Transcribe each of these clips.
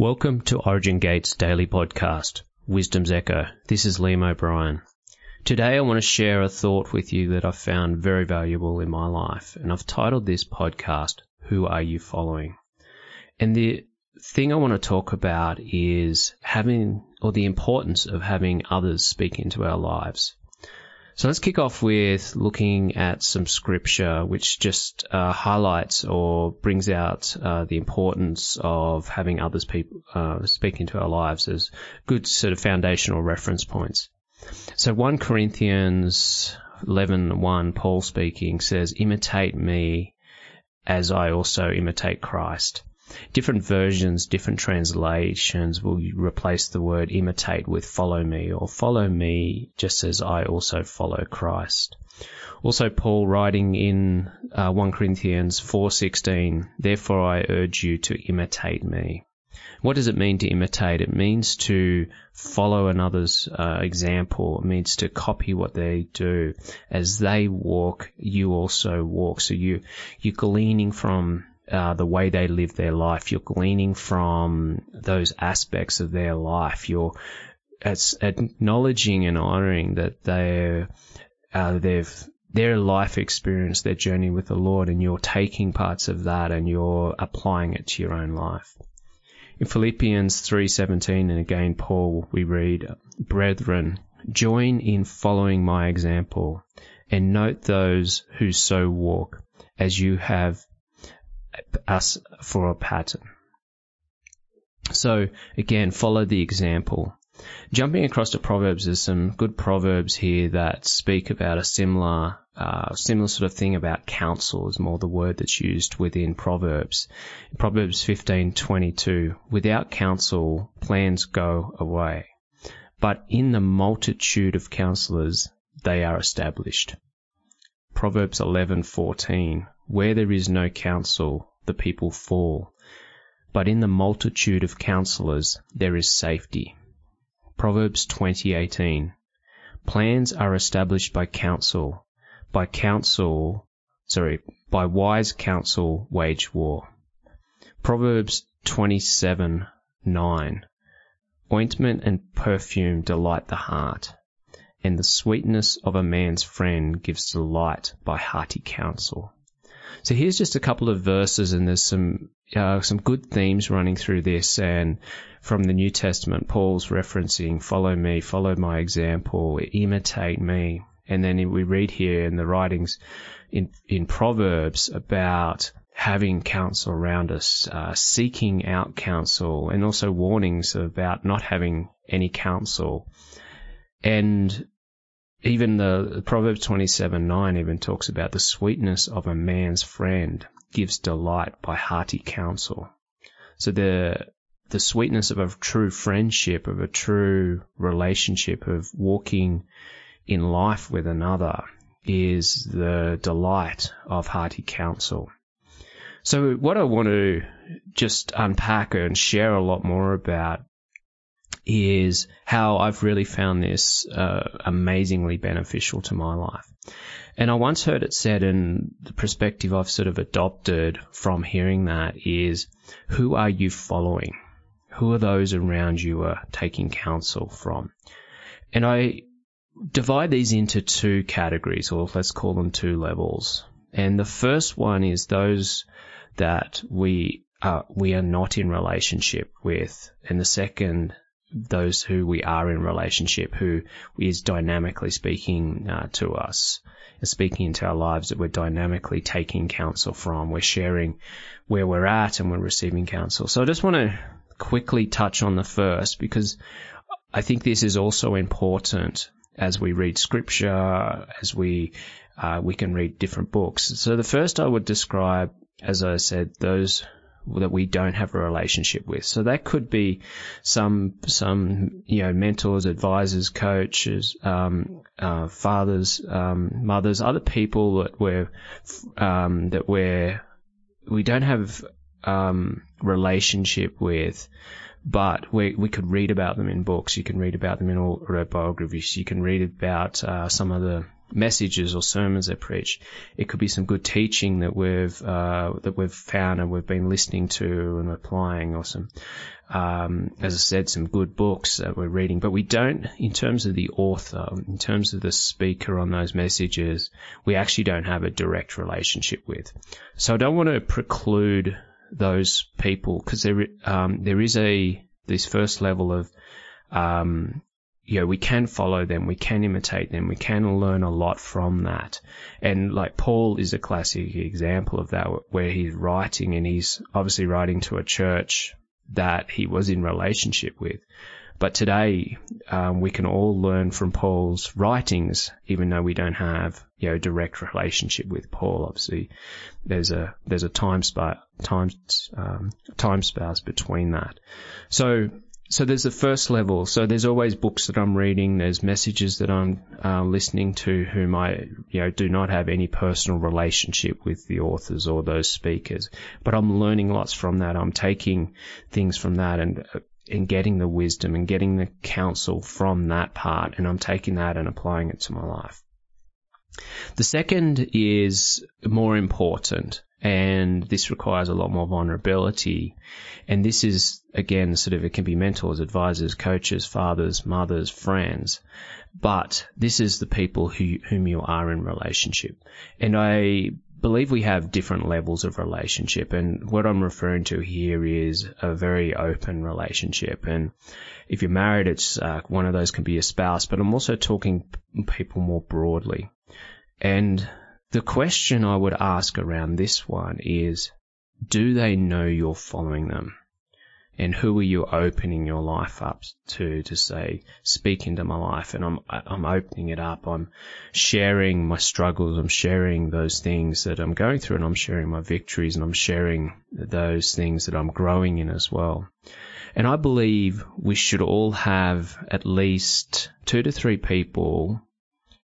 Welcome to Origin Gate's daily podcast, Wisdom's Echo. This is Liam O'Brien. Today I want to share a thought with you that I've found very valuable in my life, and I've titled this podcast, Who Are You Following? And the thing I want to talk about is having, or the importance of having others speak into our lives. So let's kick off with looking at some scripture which just uh, highlights or brings out uh, the importance of having others people uh, speak into our lives as good sort of foundational reference points. So 1 Corinthians 11:1 Paul speaking says imitate me as I also imitate Christ. Different versions, different translations will replace the word imitate with follow me or follow me just as I also follow Christ. Also Paul writing in uh, 1 Corinthians 4:16, therefore I urge you to imitate me. What does it mean to imitate? It means to follow another's uh, example. It means to copy what they do. As they walk, you also walk. So you, you're gleaning from uh, the way they live their life. You're gleaning from those aspects of their life. You're it's acknowledging and honoring that they're uh, they've their life experience, their journey with the Lord, and you're taking parts of that and you're applying it to your own life. In Philippians 3:17 and again Paul we read, "Brethren, join in following my example and note those who so walk as you have us for a pattern. So again, follow the example. Jumping across to Proverbs, there's some good Proverbs here that speak about a similar, uh, similar sort of thing about counsel is more the word that's used within Proverbs. Proverbs 15:22, without counsel, plans go away, but in the multitude of counselors, they are established. Proverbs 11:14, where there is no counsel, the people fall, but in the multitude of counselors there is safety. Proverbs 20:18. Plans are established by counsel, by counsel, sorry, by wise counsel wage war. Proverbs 27:9. Ointment and perfume delight the heart, and the sweetness of a man's friend gives delight by hearty counsel. So here's just a couple of verses, and there's some uh, some good themes running through this. And from the New Testament, Paul's referencing, "Follow me, follow my example, imitate me." And then we read here in the writings in in Proverbs about having counsel around us, uh, seeking out counsel, and also warnings about not having any counsel. And even the Proverbs 27 9 even talks about the sweetness of a man's friend gives delight by hearty counsel. So the the sweetness of a true friendship, of a true relationship, of walking in life with another is the delight of hearty counsel. So what I want to just unpack and share a lot more about is how I've really found this uh, amazingly beneficial to my life. And I once heard it said, and the perspective I've sort of adopted from hearing that is, who are you following? Who are those around you are taking counsel from? And I divide these into two categories, or let's call them two levels. And the first one is those that we are, we are not in relationship with. And the second those who we are in relationship, who is dynamically speaking uh, to us, speaking into our lives that we're dynamically taking counsel from. We're sharing where we're at and we're receiving counsel. So I just want to quickly touch on the first because I think this is also important as we read scripture, as we uh, we can read different books. So the first I would describe, as I said, those that we don't have a relationship with. So that could be some some you know mentors, advisors, coaches, um, uh, fathers, um, mothers, other people that we're um, that we're we don't have um, relationship with. But we we could read about them in books. You can read about them in autobiographies. You can read about uh, some of the messages or sermons they preach. It could be some good teaching that we've uh, that we've found and we've been listening to and applying, or some, um, as I said, some good books that we're reading. But we don't, in terms of the author, in terms of the speaker on those messages, we actually don't have a direct relationship with. So I don't want to preclude those people because there um, there is a this first level of um, you know, we can follow them, we can imitate them, we can learn a lot from that. And like Paul is a classic example of that, where he's writing and he's obviously writing to a church that he was in relationship with. But today, um, we can all learn from Paul's writings, even though we don't have, you know, direct relationship with Paul. Obviously, there's a there's a time spa time um, time space between that. So so there's the first level. So there's always books that I'm reading. There's messages that I'm uh, listening to whom I, you know, do not have any personal relationship with the authors or those speakers. But I'm learning lots from that. I'm taking things from that and, uh, and getting the wisdom and getting the counsel from that part. And I'm taking that and applying it to my life. The second is more important and this requires a lot more vulnerability. And this is, again, sort of, it can be mentors, advisors, coaches, fathers, mothers, friends, but this is the people who, whom you are in relationship. And I believe we have different levels of relationship. And what I'm referring to here is a very open relationship. And if you're married, it's uh, one of those can be a spouse, but I'm also talking people more broadly. And the question I would ask around this one is, do they know you're following them? And who are you opening your life up to, to say, speak into my life? And I'm, I'm opening it up. I'm sharing my struggles. I'm sharing those things that I'm going through and I'm sharing my victories and I'm sharing those things that I'm growing in as well. And I believe we should all have at least two to three people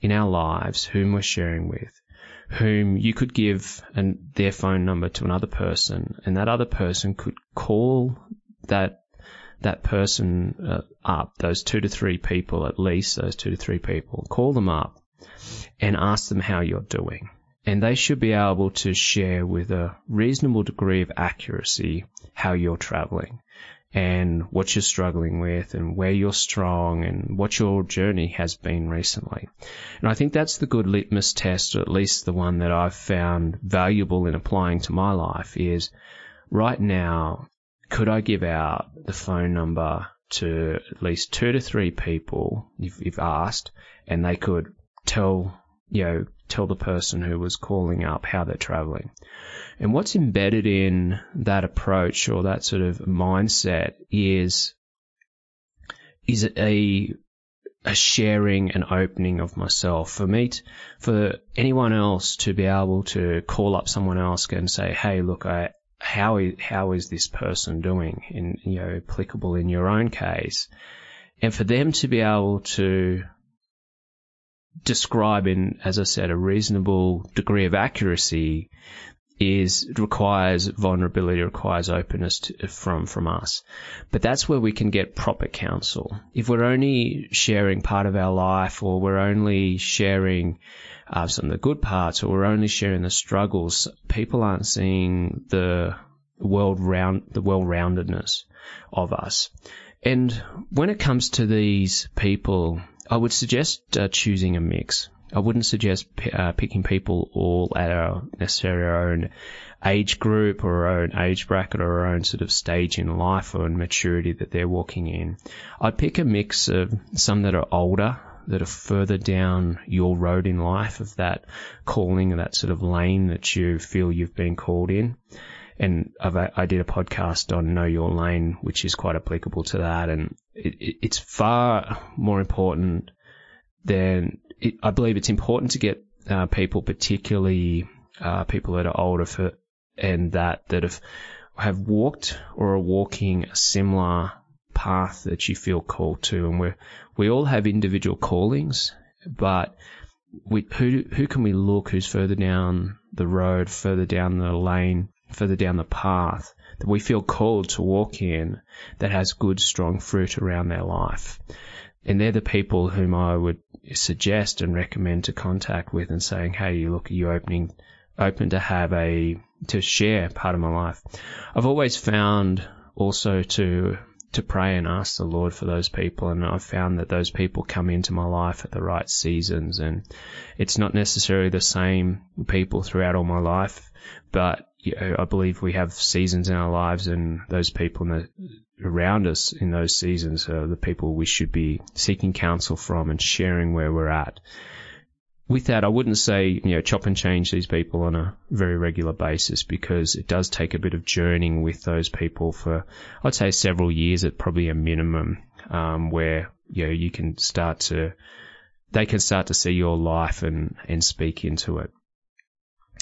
in our lives whom we're sharing with whom you could give an, their phone number to another person, and that other person could call that that person uh, up, those two to three people at least, those two to three people, call them up and ask them how you're doing. And they should be able to share with a reasonable degree of accuracy how you're traveling and what you're struggling with and where you're strong and what your journey has been recently. And I think that's the good litmus test, or at least the one that I've found valuable in applying to my life is right now, could I give out the phone number to at least two to three people if you've asked and they could tell, you know, tell the person who was calling up how they're traveling. And what's embedded in that approach or that sort of mindset is is a a sharing and opening of myself. For me, for anyone else to be able to call up someone else and say, "Hey, look, I how is, how is this person doing?" In you know, applicable in your own case, and for them to be able to describe in, as I said, a reasonable degree of accuracy is requires vulnerability, requires openness to, from from us. But that's where we can get proper counsel. If we're only sharing part of our life, or we're only sharing uh, some of the good parts, or we're only sharing the struggles, people aren't seeing the world round the well roundedness of us. And when it comes to these people, I would suggest uh, choosing a mix. I wouldn't suggest p- uh, picking people all at our necessarily our own age group or our own age bracket or our own sort of stage in life or in maturity that they're walking in. I'd pick a mix of some that are older, that are further down your road in life of that calling, that sort of lane that you feel you've been called in. And I've, i did a podcast on Know Your Lane, which is quite applicable to that. And it, it, it's far more important than it, I believe it's important to get uh, people, particularly uh, people that are older for, and that that have have walked or are walking a similar path that you feel called to, and we we all have individual callings, but we who who can we look who's further down the road, further down the lane, further down the path that we feel called to walk in that has good strong fruit around their life and they're the people whom I would suggest and recommend to contact with and saying, hey, you look, are you opening, open to have a, to share part of my life? I've always found also to, to pray and ask the Lord for those people. And I've found that those people come into my life at the right seasons. And it's not necessarily the same people throughout all my life, but you know, I believe we have seasons in our lives and those people the, around us in those seasons are the people we should be seeking counsel from and sharing where we're at. With that, I wouldn't say, you know, chop and change these people on a very regular basis because it does take a bit of journeying with those people for, I'd say several years at probably a minimum, um, where, you know, you can start to, they can start to see your life and, and speak into it.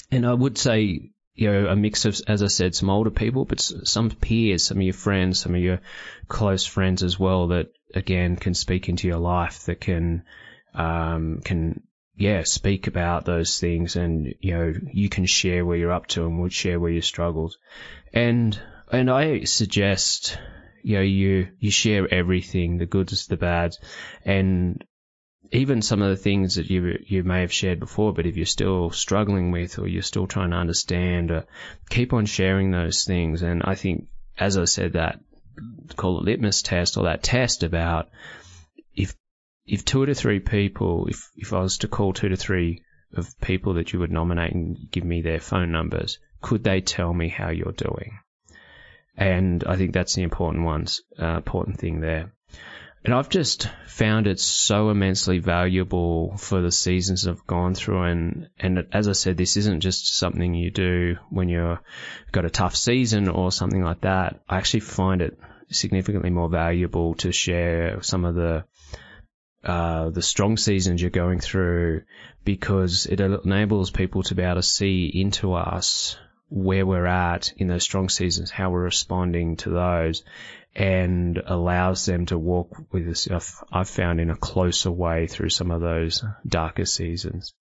And I would say you know, a mix of, as I said, some older people, but some peers, some of your friends, some of your close friends as well that again can speak into your life that can, um, can, yeah, speak about those things and, you know, you can share where you're up to and we'll share where you struggled. And, and I suggest, you know, you, you share everything, the goods, the bads, and even some of the things that you you may have shared before, but if you're still struggling with or you're still trying to understand, uh, keep on sharing those things. And I think, as I said, that call it litmus test or that test about if two to three people, if if I was to call two to three of people that you would nominate and give me their phone numbers, could they tell me how you're doing? And I think that's the important ones, uh, important thing there. And I've just found it so immensely valuable for the seasons I've gone through. And, and as I said, this isn't just something you do when you've got a tough season or something like that. I actually find it significantly more valuable to share some of the, uh, the strong seasons you're going through because it enables people to be able to see into us where we're at in those strong seasons, how we're responding to those, and allows them to walk with us, I've found, in a closer way through some of those darker seasons.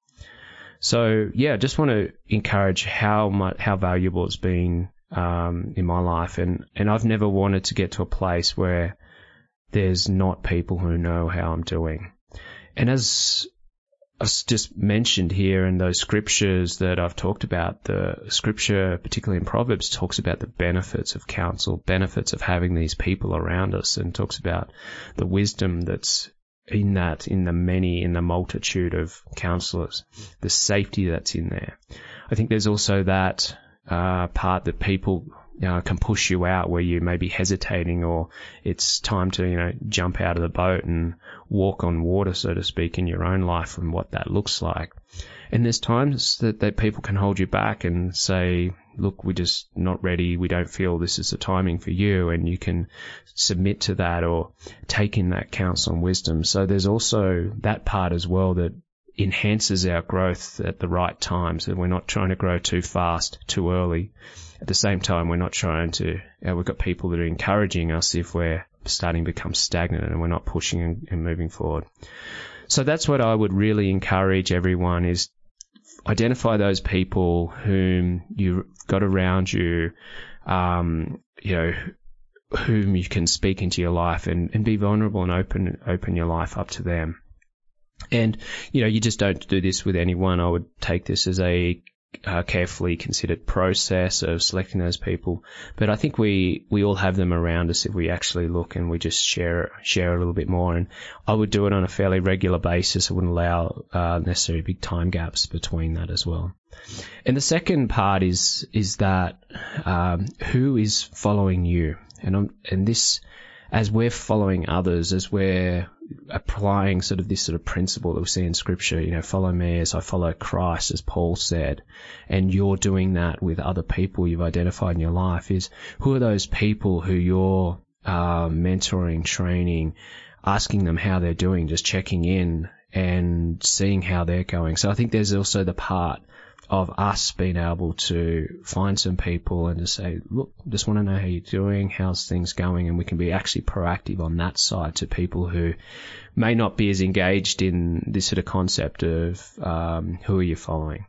So yeah, just want to encourage how much, how valuable it's been um, in my life, and and I've never wanted to get to a place where there's not people who know how I'm doing. And as I've just mentioned here in those scriptures that I've talked about, the scripture, particularly in Proverbs, talks about the benefits of counsel, benefits of having these people around us, and talks about the wisdom that's in that, in the many, in the multitude of counselors, the safety that's in there. I think there's also that uh, part that people uh, can push you out where you may be hesitating or it's time to, you know, jump out of the boat and walk on water, so to speak, in your own life and what that looks like. And there's times that, that people can hold you back and say, look, we're just not ready. We don't feel this is the timing for you. And you can submit to that or take in that counsel and wisdom. So there's also that part as well that enhances our growth at the right time. So we're not trying to grow too fast, too early at the same time, we're not trying to, know, we've got people that are encouraging us if we're starting to become stagnant and we're not pushing and, and moving forward. So that's what I would really encourage everyone is identify those people whom you've got around you, um, you know, whom you can speak into your life and, and be vulnerable and open open your life up to them. And you know, you just don't do this with anyone. I would take this as a uh, carefully considered process of selecting those people. But I think we, we all have them around us if we actually look and we just share share a little bit more. And I would do it on a fairly regular basis. I wouldn't allow uh, necessarily big time gaps between that as well. And the second part is is that um, who is following you, and I'm, and this as we're following others, as we're applying sort of this sort of principle that we see in scripture, you know, follow me as I follow Christ, as Paul said, and you're doing that with other people you've identified in your life is who are those people who you're uh, mentoring, training, asking them how they're doing, just checking in and seeing how they're going. So I think there's also the part of us being able to find some people and to say, look, just want to know how you're doing, how's things going, and we can be actually proactive on that side to people who may not be as engaged in this sort of concept of um, who are you following.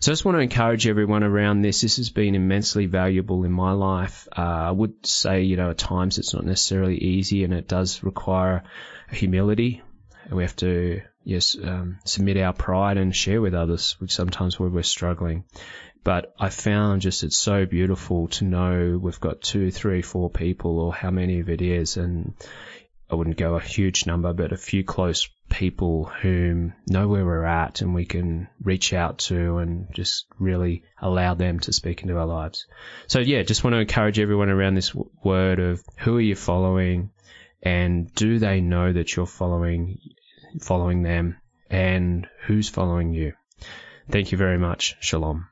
So I just want to encourage everyone around this. This has been immensely valuable in my life. Uh, I would say, you know, at times it's not necessarily easy and it does require humility. We have to yes, um, submit our pride and share with others, which sometimes where we're struggling. But I found just it's so beautiful to know we've got two, three, four people, or how many of it is, and I wouldn't go a huge number, but a few close people whom know where we're at and we can reach out to and just really allow them to speak into our lives. So yeah, just want to encourage everyone around this word of who are you following and do they know that you're following following them and who's following you. Thank you very much. Shalom.